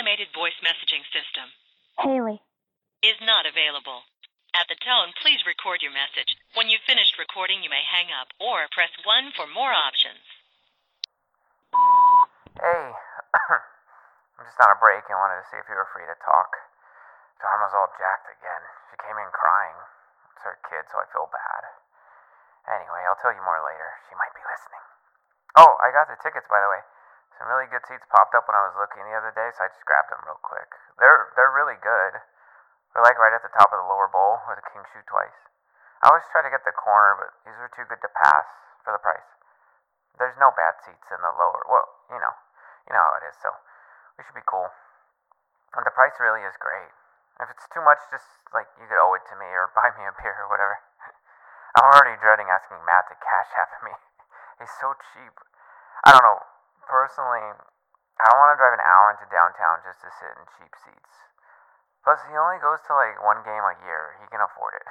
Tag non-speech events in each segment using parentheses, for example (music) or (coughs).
automated voice messaging system. Haley. Is not available. At the tone, please record your message. When you've finished recording, you may hang up or press 1 for more options. Hey, (coughs) I'm just on a break and wanted to see if you were free to talk. Dharma's all jacked again. She came in crying. It's her kid, so I feel bad. Anyway, I'll tell you more later. She might be listening. Oh, I got the tickets, by the way. Some really good seats popped up when I was looking the other day, so I just grabbed them real quick. They're they're really good. They're like right at the top of the lower bowl where the kings shoot twice. I always try to get the corner, but these were too good to pass for the price. There's no bad seats in the lower. Well, you know, you know how it is. So we should be cool. And the price really is great. If it's too much, just like you could owe it to me or (laughs) buy me a beer or whatever. I'm already dreading asking Matt to cash app me. (laughs) He's so cheap. I don't know. Personally, I don't want to drive an hour into downtown just to sit in cheap seats. Plus, he only goes to like one game a year. He can afford it.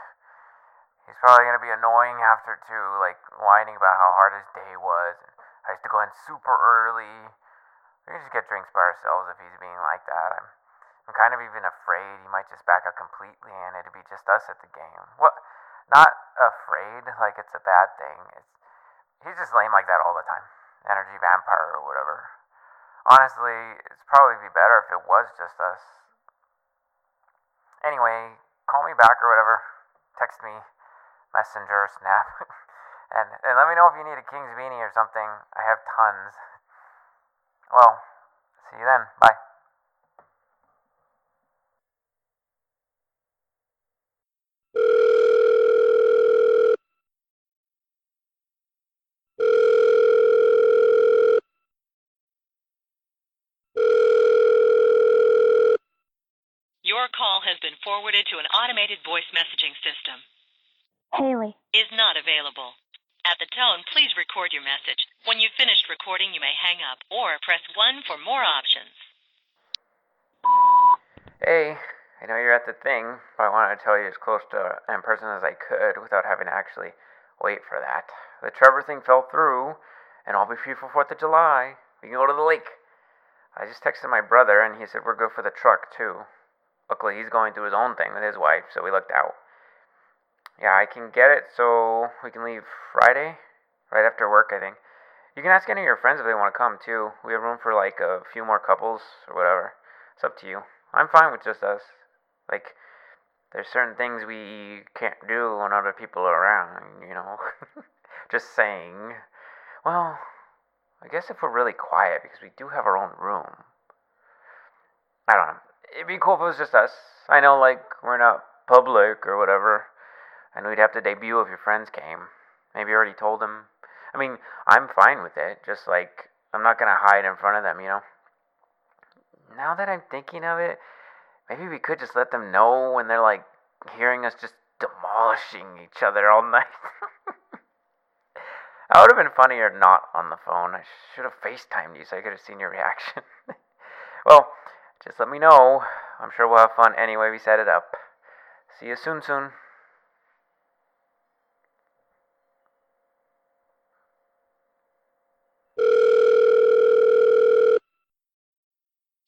He's probably gonna be annoying after too, like whining about how hard his day was. I used to go in super early. We can just get drinks by ourselves if he's being like that. I'm, I'm kind of even afraid he might just back out completely and it'd be just us at the game. Well, not afraid like it's a bad thing. It's he's just lame like that all the time. Energy vampire or whatever. Honestly, it's probably be better if it was just us. Anyway, call me back or whatever. Text me, messenger, snap. (laughs) and, and let me know if you need a King's Beanie or something. I have tons. Well, see you then. Bye. Your call has been forwarded to an automated voice messaging system. Haley. Is not available. At the tone, please record your message. When you've finished recording, you may hang up or press 1 for more options. Hey, I know you're at the thing, but I wanted to tell you as close to in person as I could without having to actually wait for that. The Trevor thing fell through, and I'll be free for 4th of July. We can go to the lake. I just texted my brother, and he said we're good for the truck, too. Luckily, he's going through his own thing with his wife, so we looked out. Yeah, I can get it, so we can leave Friday, right after work, I think. You can ask any of your friends if they want to come, too. We have room for like a few more couples or whatever. It's up to you. I'm fine with just us. Like, there's certain things we can't do when other people are around, you know? (laughs) just saying. Well, I guess if we're really quiet, because we do have our own room. I don't know. It'd be cool if it was just us. I know, like, we're not public or whatever, and we'd have to debut if your friends came. Maybe you already told them. I mean, I'm fine with it. Just like, I'm not gonna hide in front of them, you know? Now that I'm thinking of it, maybe we could just let them know when they're like hearing us just demolishing each other all (laughs) night. I would have been funnier not on the phone. I should have FaceTimed you so I could have seen your reaction. (laughs) well, just let me know. I'm sure we'll have fun anyway we set it up. See you soon, soon.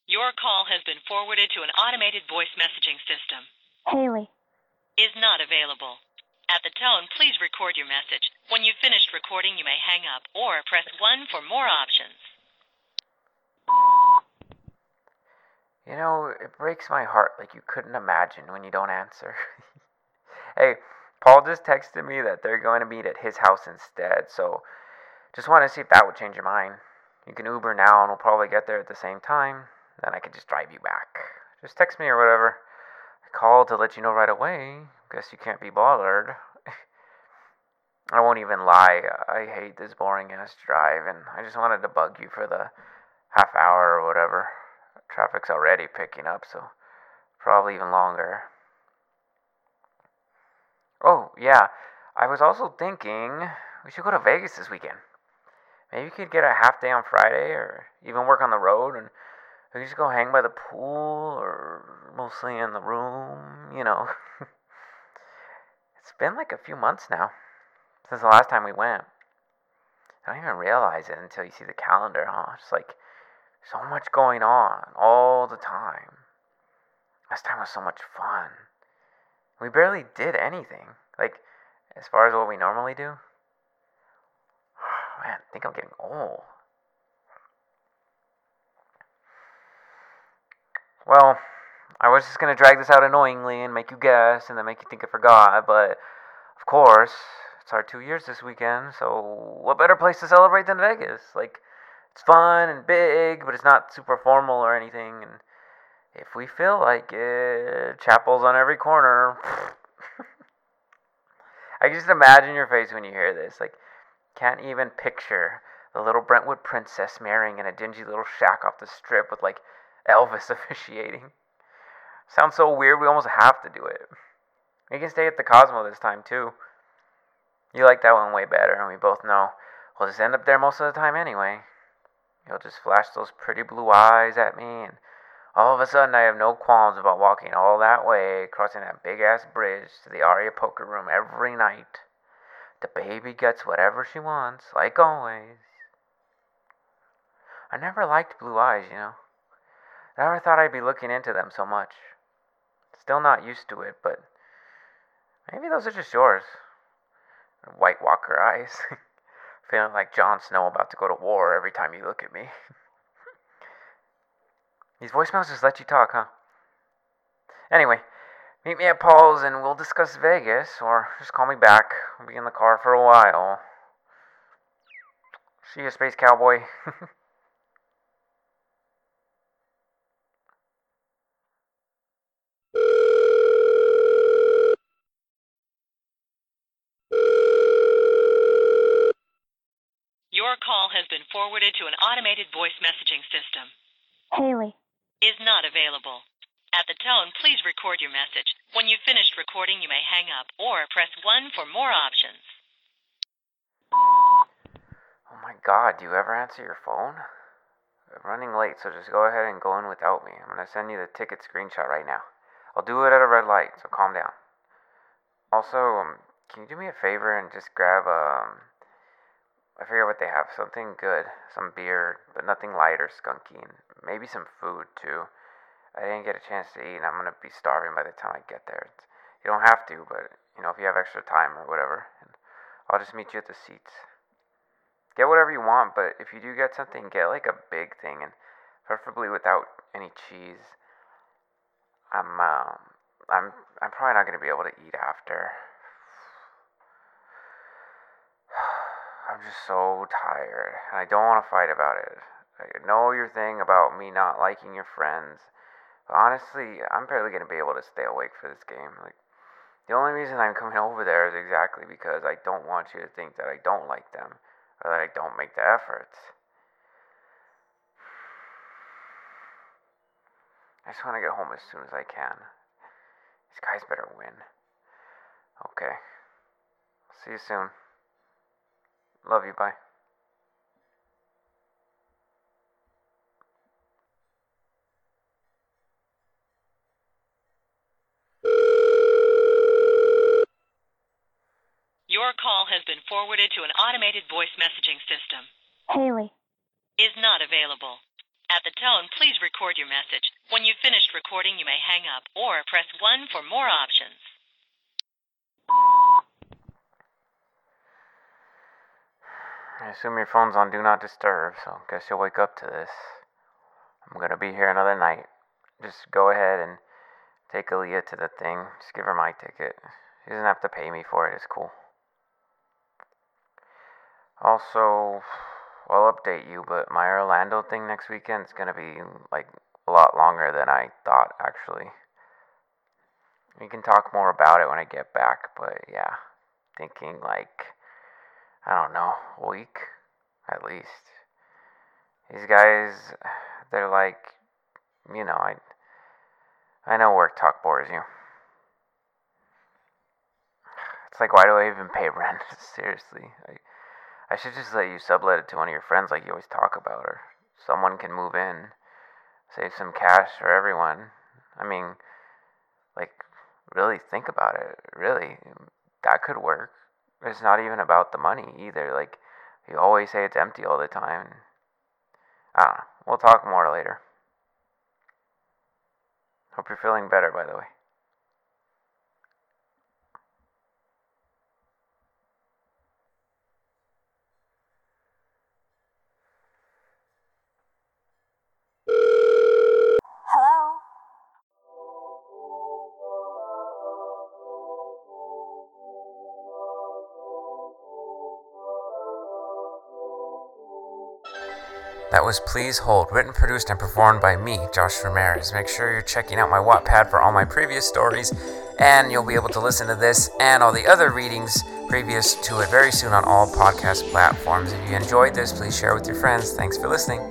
Your call has been forwarded to an automated voice messaging system. Haley. Is not available. At the tone, please record your message. When you've finished recording, you may hang up or press 1 for more options. You know, it breaks my heart like you couldn't imagine when you don't answer. (laughs) hey, Paul just texted me that they're going to meet at his house instead, so just want to see if that would change your mind. You can Uber now and we'll probably get there at the same time. Then I could just drive you back. Just text me or whatever. I called to let you know right away. Guess you can't be bothered. (laughs) I won't even lie. I hate this boring ass drive, and I just wanted to bug you for the half hour or whatever. Traffic's already picking up, so probably even longer. Oh, yeah. I was also thinking we should go to Vegas this weekend. Maybe you could get a half day on Friday or even work on the road and we just go hang by the pool or mostly in the room, you know. (laughs) it's been like a few months now since the last time we went. I don't even realize it until you see the calendar, huh? It's like so much going on all the time. Last time was so much fun. We barely did anything. Like, as far as what we normally do. (sighs) Man, I think I'm getting old. Well, I was just gonna drag this out annoyingly and make you guess and then make you think I forgot, but of course, it's our two years this weekend, so what better place to celebrate than Vegas? Like, it's fun and big, but it's not super formal or anything, and if we feel like it, chapels on every corner. (laughs) I can just imagine your face when you hear this. Like, can't even picture the little Brentwood princess marrying in a dingy little shack off the strip with like Elvis (laughs) officiating. Sounds so weird, we almost have to do it. We can stay at the Cosmo this time, too. You like that one way better, and we both know we'll just end up there most of the time anyway. You'll just flash those pretty blue eyes at me, and all of a sudden I have no qualms about walking all that way, crossing that big ass bridge to the Aria poker room every night. The baby gets whatever she wants, like always. I never liked blue eyes, you know. I never thought I'd be looking into them so much. Still not used to it, but maybe those are just yours. White Walker eyes. (laughs) Feeling like Jon Snow about to go to war every time you look at me. (laughs) These voicemails just let you talk, huh? Anyway, meet me at Paul's and we'll discuss Vegas, or just call me back. I'll be in the car for a while. See you, Space Cowboy. (laughs) Your call has been forwarded to an automated voice messaging system. Haley. Is not available. At the tone, please record your message. When you've finished recording, you may hang up or press 1 for more options. Oh my god, do you ever answer your phone? I'm running late, so just go ahead and go in without me. I'm gonna send you the ticket screenshot right now. I'll do it at a red light, so calm down. Also, um, can you do me a favor and just grab um I forget what they have. Something good. Some beer, but nothing light or skunky. And maybe some food, too. I didn't get a chance to eat, and I'm to be starving by the time I get there. It's, you don't have to, but, you know, if you have extra time or whatever. And I'll just meet you at the seats. Get whatever you want, but if you do get something, get like a big thing, and preferably without any cheese. I'm, um, I'm, I'm probably not to be able to eat after. I'm just so tired, and I don't want to fight about it. I know your thing about me not liking your friends, but honestly, I'm barely gonna be able to stay awake for this game. Like, the only reason I'm coming (laughs) over there is exactly because I don't want you to think that I don't like them, or that I don't make the efforts. (sighs) I just want to get home as soon as I can. These guys better win. Okay. See you soon. Love you. Bye. Your call has been forwarded to an automated voice messaging system. Haley. Is not available. At the tone, please record your message. When you've finished recording, you may hang up or press 1 for more options. I assume your phone's on Do Not Disturb, so guess you'll wake up to this. I'm gonna be here another night. Just go ahead and take Aaliyah to the thing. Just give her my ticket. She doesn't have to pay me for it, it's cool. Also, I'll update you, but my Orlando thing next weekend is gonna be like a lot longer than I thought, actually. We can talk more about it when I get back, but yeah, thinking like I don't know, week at least. These guys, they're like, you know, I, I know work talk bores you. It's like, why do I even pay rent? (laughs) Seriously, I, I should just let you sublet it to one of your friends, like you always talk about, or someone can move in, save some cash for everyone. I mean, like, really think about it. Really, that could work. It's not even about the money either. Like, you always say it's empty all the time. Know. We'll talk more later. Hope you're feeling better, by the way. That was Please Hold, written, produced, and performed by me, Josh Ramirez. Make sure you're checking out my Wattpad for all my previous stories, and you'll be able to listen to this and all the other readings previous to it very soon on all podcast platforms. If you enjoyed this, please share with your friends. Thanks for listening.